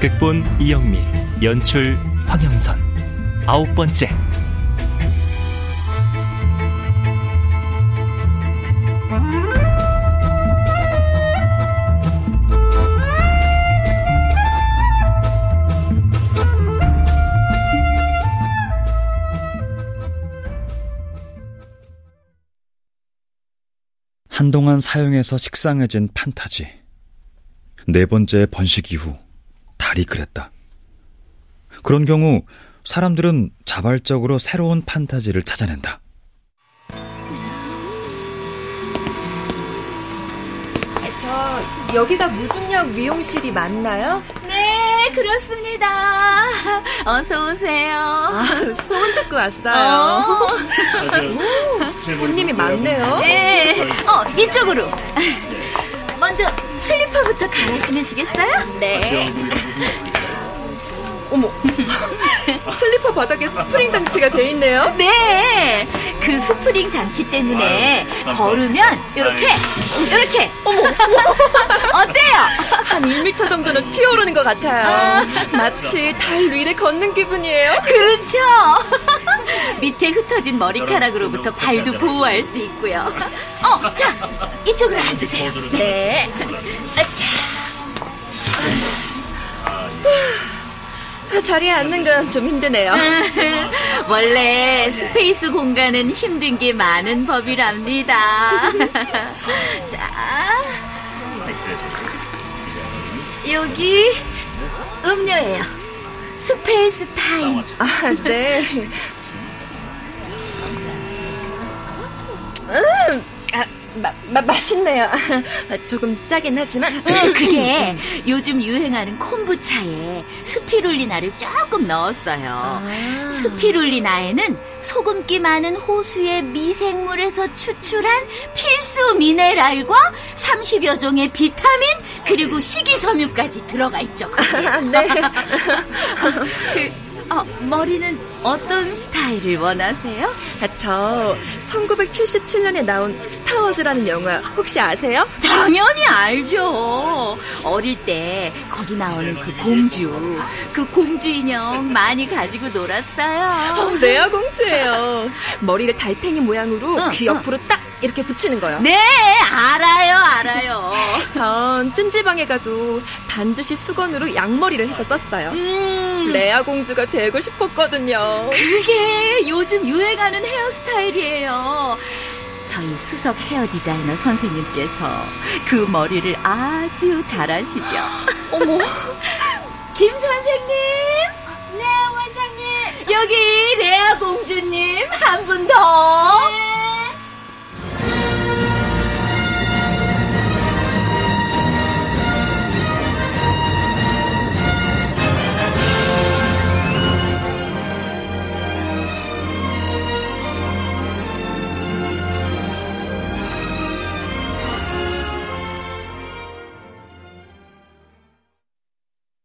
극본 이영미 연출 황영선 아홉 번째 한동안 사용해서 식상해진 판타지. 네 번째 번식 이후 달이 그랬다. 그런 경우 사람들은 자발적으로 새로운 판타지를 찾아낸다. 저 여기가 무중력 미용실이 맞나요? 네, 그렇습니다. 어서 오세요. 아, 소문 듣고 왔어요. 어. 오, 손님이 많네요. 네, 어 이쪽으로. 먼저 슬리퍼부터 갈아 신으시겠어요? 네. 어머, 슬리퍼 바닥에 스프링 장치가 돼 있네요. 네, 그 스프링 장치 때문에 걸으면 이렇게, 이렇게. 어머, 어때요? 한 1m 정도는 튀어오르는 것 같아요. 아. 마치 달 위를 걷는 기분이에요. 그렇죠. 밑에 흩어진 머리카락으로부터 발도 보호할 수 있고요. 어, 자, 이쪽으로 앉으세요. 네. 자, 아, 자리에 앉는 건 좀 힘드네요. 원래 space 공간은 힘든 게 많은 법이랍니다. 자, 여기 음료예요. space time. 아, 네. 음, 아, 마, 마, 맛있네요. 아, 조금 짜긴 하지만. 응, 그게 요즘 유행하는 콤부차에 스피룰리나를 조금 넣었어요. 스피룰리나에는 소금기 많은 호수의 미생물에서 추출한 필수 미네랄과 30여 종의 비타민 그리고 식이섬유까지 들어가 있죠. 네. 그, 어, 머리는 어떤 스타일을 원하세요? 아, 저 1977년에 나온 스타워즈라는 영화 혹시 아세요? 당연히 알죠. 어릴 때 거기 나오는 그 공주, 그 공주 인형 많이 가지고 놀았어요. 어, 레아 공주예요. 머리를 달팽이 모양으로 응, 귀 응. 옆으로 딱 이렇게 붙이는 거요. 네, 알아요, 알아요. 전 찜질방에 가도 반드시 수건으로 양머리를 해서 썼어요. 음, 레아 공주가 되고 싶었거든요. 그게 요즘 유행하는 헤어스타일이에요. 저희 수석 헤어 디자이너 선생님께서 그 머리를 아주 잘하시죠. 어머, 김 선생님. 네, 원장님. 여기 레아 공주님 한 분 더.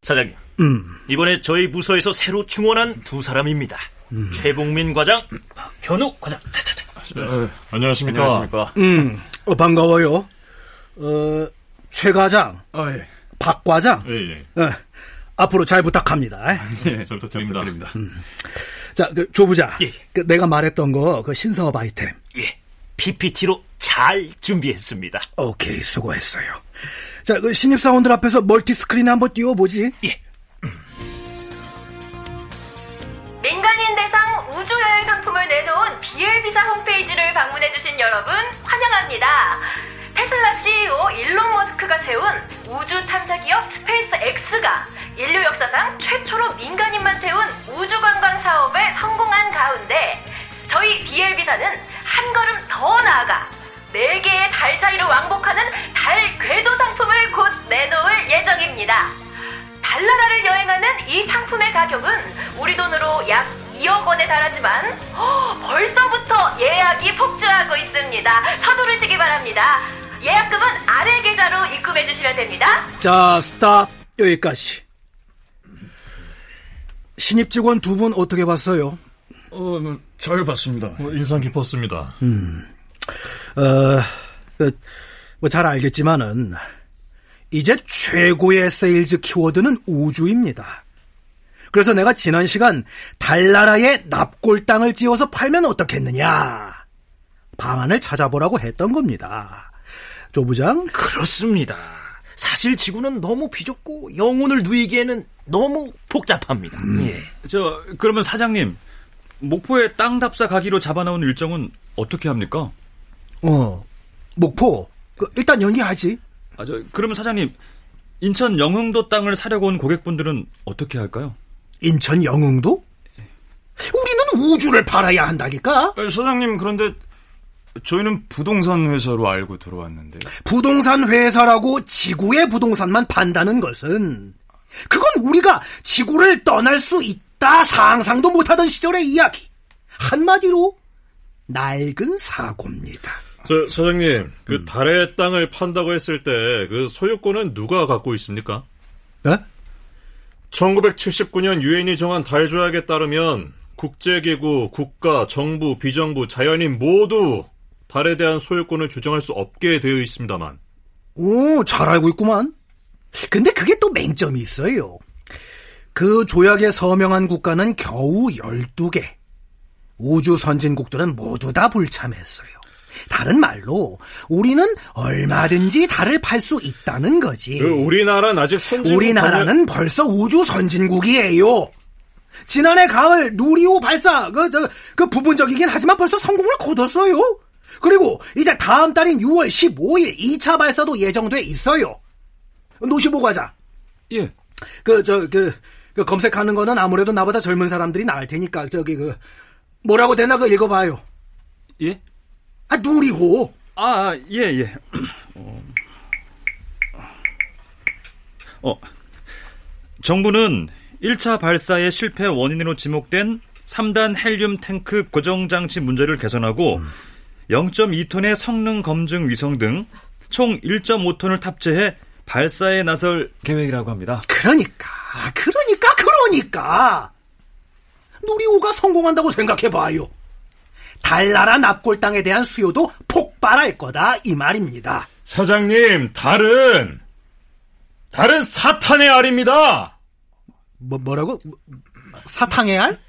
사장님, 이번에 저희 부서에서 새로 충원한 두 사람입니다. 최봉민 과장, 현욱 과장. 자, 자, 자. 안녕하십니까. 안녕하십니까. 음, 어, 반가워요. 어, 최 과장, 아, 예. 박 과장, 예, 예. 어, 앞으로 잘 부탁합니다. 잘 부탁드립니다. 자, 그, 조 부장, 예. 그 내가 말했던 거, 그 신사업 아이템. 예, PPT로 잘 준비했습니다. 오케이, 수고했어요. 자, 그 신입사원들 앞에서 멀티 스크린 한번 띄워보지. 예, 민간인 대상 우주여행 상품을 내놓은 BL비사 홈페이지를 방문해주신 여러분 환영합니다. 테슬라 CEO 일론 머스크가 세운 우주 탐사 기업 스페이스 X가 인류 역사상 최초로 민간인만 태운 우주 관광 사업에 성공한 가운데 저희 BL비사는 한 걸음 더 나아가 4개의 달 사이를 왕복하는 달 궤도 내놓을 예정입니다. 달나라를 여행하는 이 상품의 가격은 우리 돈으로 약 2억 원에 달하지만 어, 벌써부터 예약이 폭주하고 있습니다. 서두르시기 바랍니다. 예약금은 아래 계좌로 입금해 주시면 됩니다. 자, 스탑. 여기까지. 신입 직원 두 분 어떻게 봤어요? 어, 뭐, 잘 봤습니다. 뭐, 인상 깊었습니다. 음, 어, 그, 뭐 잘 알겠지만은, 이제 최고의 세일즈 키워드는 우주입니다. 그래서 내가 지난 시간 달나라에 납골당을 지어서 팔면 어떻겠느냐 방안을 찾아보라고 했던 겁니다. 조 부장? 그렇습니다. 사실 지구는 너무 비좁고 영혼을 누이기에는 너무 복잡합니다. 음. 예. 저 그러면 사장님 목포에 땅 답사 가기로 잡아놓은 일정은 어떻게 합니까? 어, 목포. 그, 일단 연기하지. 아, 저 그러면 사장님 인천 영흥도 땅을 사려고 온 고객분들은 어떻게 할까요? 인천 영흥도? 우리는 우주를 팔아야 한다니까? 사장님, 그런데 저희는 부동산 회사로 알고 들어왔는데. 부동산 회사라고 지구의 부동산만 판다는 것은 그건 우리가 지구를 떠날 수 있다 상상도 못하던 시절의 이야기. 한마디로 낡은 사고입니다. 저, 사장님, 그 달의 땅을 판다고 했을 때 그 소유권은 누가 갖고 있습니까? 네? 1979년 유엔이 정한 달 조약에 따르면 국제기구, 국가, 정부, 비정부, 자연인 모두 달에 대한 소유권을 주장할 수 없게 되어 있습니다만. 오, 잘 알고 있구만. 근데 그게 또 맹점이 있어요. 그 조약에 서명한 국가는 겨우 12개. 우주 선진국들은 모두 다 불참했어요. 다른 말로 우리는 얼마든지 달을 팔 수 있다는 거지. 그 우리나라는 아직 선진국 우리나라는 벌써 우주 선진국이에요. 지난해 가을 누리호 발사 그 저 그 부분적이긴 하지만 벌써 성공을 거뒀어요. 그리고 이제 다음 달인 6월 15일 2차 발사도 예정돼 있어요. 노시보 과자. 예. 그 저그그 검색하는 거는 아무래도 나보다 젊은 사람들이 나을 테니까 저기 그 뭐라고 되나 그 읽어봐요. 예? 아 누리호. 아, 예, 예. 어, 정부는 1차 발사의 실패 원인으로 지목된 3단 헬륨 탱크 고정 장치 문제를 개선하고 0.2톤의 성능 검증 위성 등 총 1.5톤을 탑재해 발사에 나설 계획이라고 합니다. 그러니까, 그러니까, 그러니까. 누리호가 성공한다고 생각해봐요. 달나라 납골 땅에 대한 수요도 폭발할 거다 이 말입니다. 사장님, 달은 달은 사탄의 알입니다. 뭐 뭐라고? 사탕의 알?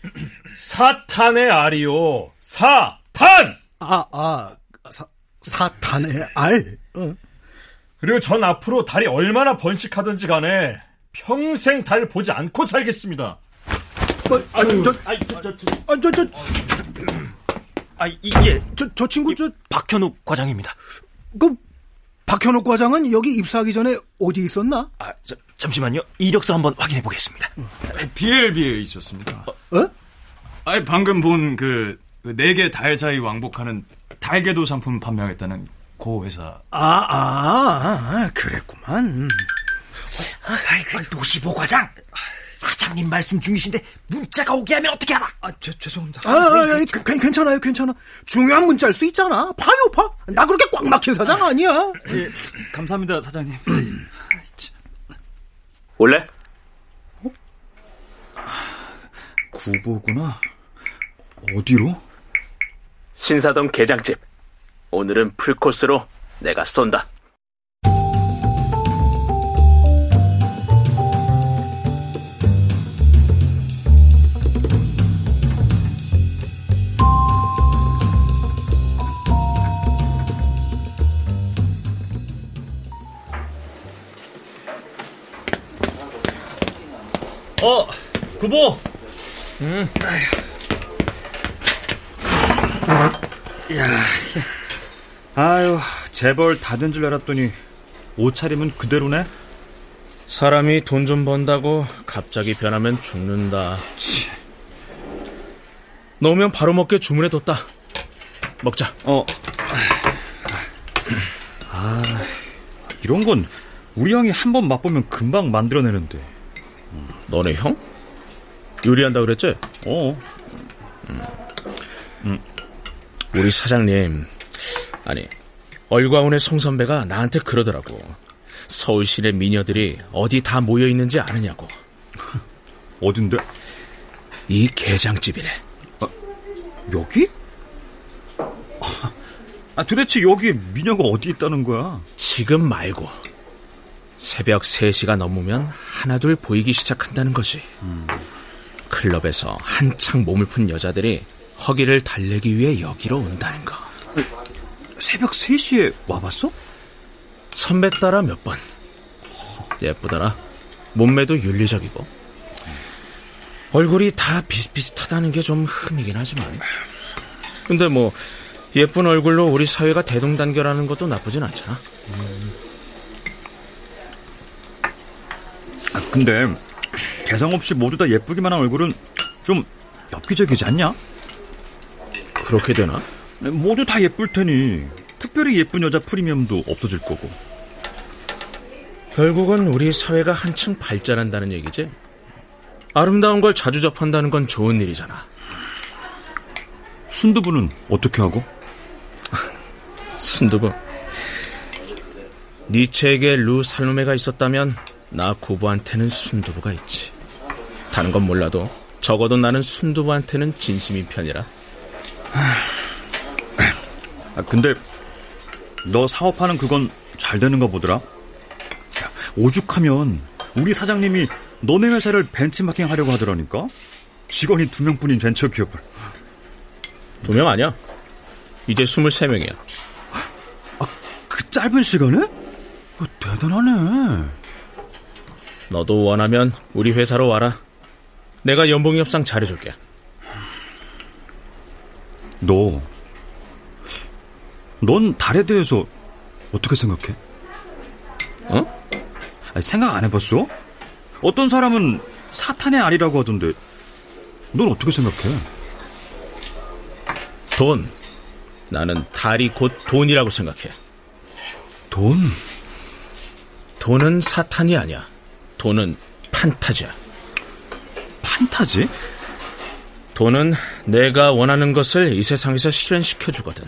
사탄의 알이요. 사탄. 아, 아, 사, 사탄의 알? 어. 그리고 전 앞으로 달이 얼마나 번식하든지 간에 평생 달 보지 않고 살겠습니다. 뭐, 아, 저, 저, 아, 저, 저, 저, 아, 저, 저, 아, 이게 저, 저 친구, 저, 박현욱 과장입니다. 그, 박현욱 과장은 여기 입사하기 전에 어디 있었나? 아, 저, 잠시만요. 이력서 한번 확인해 보겠습니다. BLB에 있었습니다. 어? 아니, 방금 본 그, 네 개 달 사이 왕복하는 달궤도 상품 판매하겠다는 고 회사. 아, 아, 아 그랬구만. 아, 아이고, 노시보 과장. 사장님 말씀 중이신데 문자가 오게 하면 어떻게 하나? 아, 죄, 죄송합니다. 아, 아, 아, 괜- 괜찮아요, 괜찮아. 중요한 문자일 수 있잖아. 봐요, 봐. 나 그렇게 꽉 막힌 사장 아니야. 예, 감사합니다, 사장님. 원래? 구보구나. 어디로? 신사동 게장집. 오늘은 풀코스로 내가 쏜다. 구보. 아유, 재벌 다 된 줄 알았더니 옷차림은 그대로네. 사람이 돈 좀 번다고 갑자기 변하면 죽는다. 넣으면 바로 먹게 주문해뒀다. 먹자. 어. 아, 이런 건 우리 형이 한 번 맛보면 금방 만들어내는데. 너네 형? 요리한다 그랬지? 어. 음. 음. 우리 사장님, 아니, 얼과운의 송 선배가 나한테 그러더라고. 서울 시내 미녀들이 어디 다 모여 있는지 아느냐고. 어딘데? 이 게장집이래. 아, 여기? 아, 도대체 여기 미녀가 어디 있다는 거야? 지금 말고. 새벽 3시가 넘으면 하나둘 보이기 시작한다는 거지. 음. 클럽에서 한창 몸을 푼 여자들이 허기를 달래기 위해 여기로 온다는 거. 새벽 3시에 와봤어? 선배 따라 몇 번. 예쁘더라. 몸매도 윤리적이고. 얼굴이 다 비슷비슷하다는 게 좀 흠이긴 하지만. 근데 뭐, 예쁜 얼굴로 우리 사회가 대동단결하는 것도 나쁘진 않잖아. 아, 근데, 개성 없이 모두 다 예쁘기만 한 얼굴은 좀 엽기적이지 않냐? 그렇게 되나? 모두 다 예쁠 테니 특별히 예쁜 여자 프리미엄도 없어질 거고. 결국은 우리 사회가 한층 발전한다는 얘기지. 아름다운 걸 자주 접한다는 건 좋은 일이잖아. 순두부는 어떻게 하고? 순두부. 니체에게 루 살루메가 있었다면 나 구부한테는 순두부가 있지. 다른 건 몰라도 적어도 나는 순두부한테는 진심인 편이라. 아, 근데 너 사업하는 그건 잘 되는가 보더라. 오죽하면 우리 사장님이 너네 회사를 벤치마킹 하려고 하더라니까. 직원이 두 명뿐인 벤처 기업을. 두 명 아니야. 이제 23명이야. 아, 그 짧은 시간에? 어, 대단하네. 너도 원하면 우리 회사로 와라. 내가 연봉 협상 잘해줄게. 너, 넌 달에 대해서 어떻게 생각해? 어? 아니, 생각 안 해봤어? 어떤 사람은 사탄의 알이라고 하던데, 넌 어떻게 생각해? 돈. 나는 달이 곧 돈이라고 생각해. 돈? 돈은 사탄이 아니야. 돈은 판타지야. 판타지? 돈은 내가 원하는 것을 이 세상에서 실현시켜 주거든.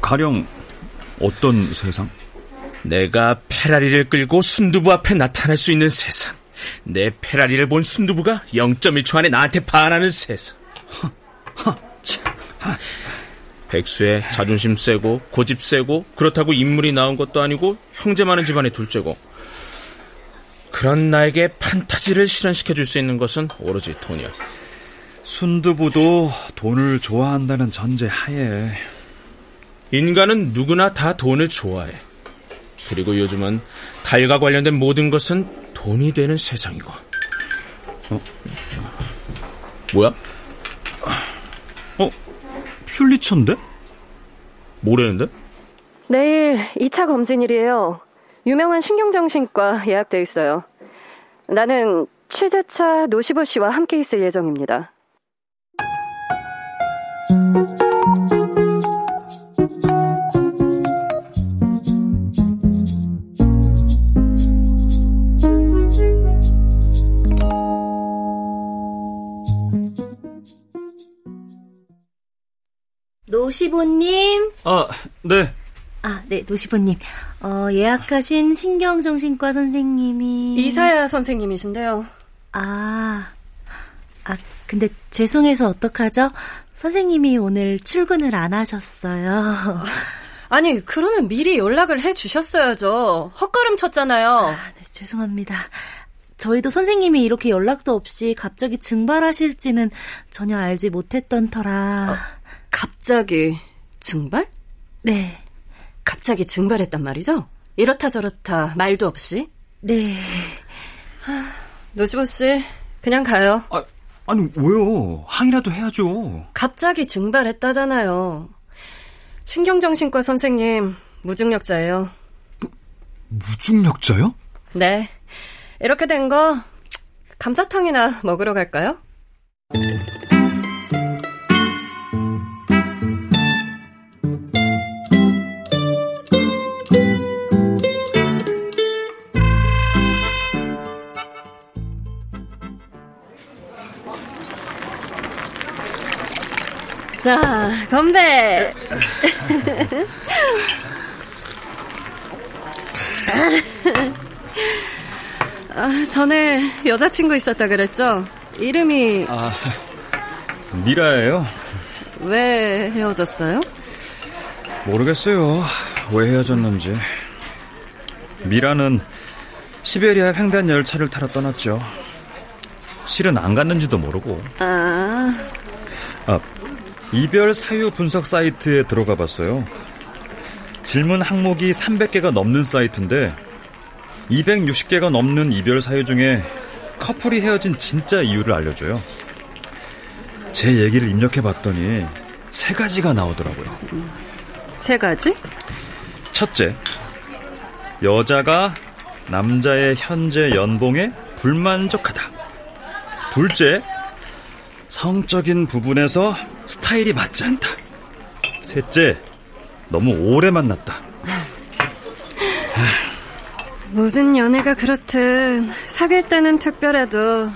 가령 어떤 세상? 내가 페라리를 끌고 순두부 앞에 나타날 수 있는 세상. 내 페라리를 본 순두부가 0.1초 안에 나한테 반하는 세상. 백수의 자존심 세고 고집 세고 그렇다고 인물이 나온 것도 아니고 형제 많은 집안의 둘째고 그런 나에게 판타지를 실현시켜 줄 수 있는 것은 오로지 돈이야. 순두부도 돈을 좋아한다는 전제 하에 인간은 누구나 다 돈을 좋아해. 그리고 요즘은 달과 관련된 모든 것은 돈이 되는 세상이고. 어? 뭐야? 어? 퓰리처인데? 뭐라는데? 내일 2차 검진일이에요. 유명한 신경정신과 예약돼 있어요. 나는 취재차 노시보 씨와 함께 있을 예정입니다. 노시보님. 아, 네. 아, 네, 노시보님. 어, 예약하신 신경정신과 선생님이. 이사야 선생님이신데요. 아, 아, 근데 죄송해서 어떡하죠? 선생님이 오늘 출근을 안 하셨어요. 아니, 그러면 미리 연락을 해 주셨어야죠. 헛걸음 쳤잖아요. 아, 네, 죄송합니다. 저희도 선생님이 이렇게 연락도 없이 갑자기 증발하실지는 전혀 알지 못했던 터라. 어. 갑자기 증발? 네. 갑자기 증발했단 말이죠? 이렇다 저렇다 말도 없이? 네. 노지보 씨, 그냥 가요. 아, 아니 왜요? 항의라도 해야죠. 갑자기 증발했다잖아요. 신경정신과 선생님 무중력자예요. 무, 무중력자요? 네. 이렇게 된 거 감자탕이나 먹으러 갈까요? 자, 건배. 아, 전에 여자친구 있었다 그랬죠? 이름이 아, 미라예요. 왜 헤어졌어요? 모르겠어요. 왜 헤어졌는지. 미라는 시베리아 횡단 열차를 타러 떠났죠. 실은 안 갔는지도 모르고. 아, 아, 이별 사유 분석 사이트에 들어가 봤어요. 질문 항목이 300개가 넘는 사이트인데 260개가 넘는 이별 사유 중에 커플이 헤어진 진짜 이유를 알려줘요. 제 얘기를 입력해 봤더니 세 가지가 나오더라고요. 세 가지? 첫째, 여자가 남자의 현재 연봉에 불만족하다. 둘째, 성적인 부분에서 스타일이 맞지 않다. 셋째, 너무 오래 만났다. 무슨 연애가 그렇든 사귈 때는 특별해도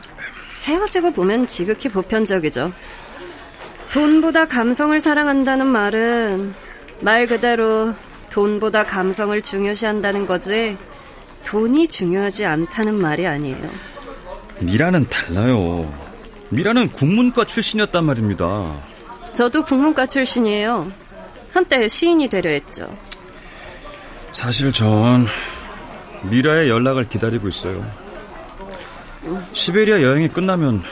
헤어지고 보면 지극히 보편적이죠. 돈보다 감성을 사랑한다는 말은 말 그대로 돈보다 감성을 중요시한다는 거지 돈이 중요하지 않다는 말이 아니에요. 미라는 달라요. 미라는 국문과 출신이었단 말입니다. 저도 국문과 출신이에요. 한때 시인이 되려 했죠. 사실 전 미라의 연락을 기다리고 있어요. 시베리아 여행이 끝나면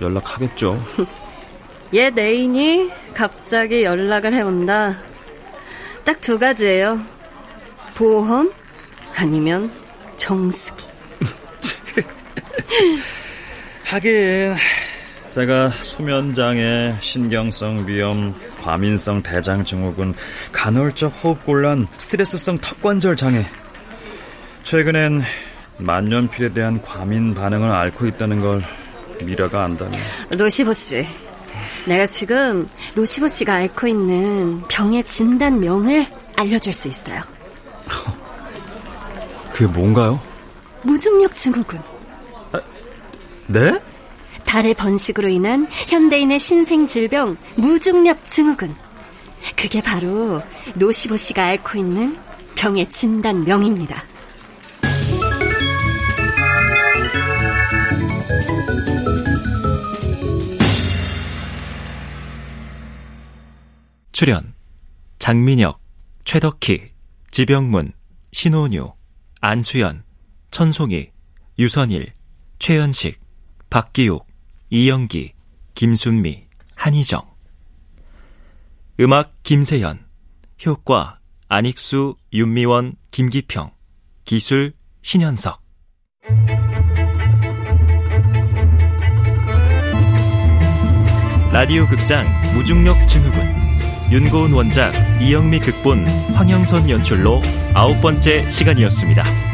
연락하겠죠. 옛 애인이 갑자기 연락을 해온다. 딱 두 가지예요. 보험 아니면 정수기. 하긴 제가 수면장애, 신경성 위염, 과민성 대장 증후군, 간헐적 호흡곤란, 스트레스성 턱관절 장애. 최근엔 만년필에 대한 과민 반응을 앓고 있다는 걸 미라가 안다네. 노시보 씨. 내가 지금 노시보 씨가 앓고 있는 병의 진단명을 알려줄 수 있어요. 그게 뭔가요? 무중력 증후군. 네? 달의 번식으로 인한 현대인의 신생 질병 무중력 증후군. 그게 바로 노시보 씨가 앓고 있는 병의 진단명입니다. 출연 장민혁, 최덕희, 지병문, 신호뉴, 안수연, 천송이, 유선일, 최연식, 박기욱, 이영기, 김순미, 한희정. 음악 김세연 효과 안익수, 윤미원, 김기평. 기술 신현석. 라디오 극장 무중력 증후군. 윤고은 원작 이영미 극본 황영선 연출로 아홉 번째 시간이었습니다.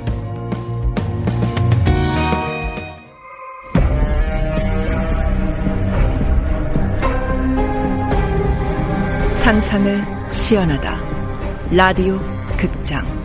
상상을 시연하다. 라디오 극장.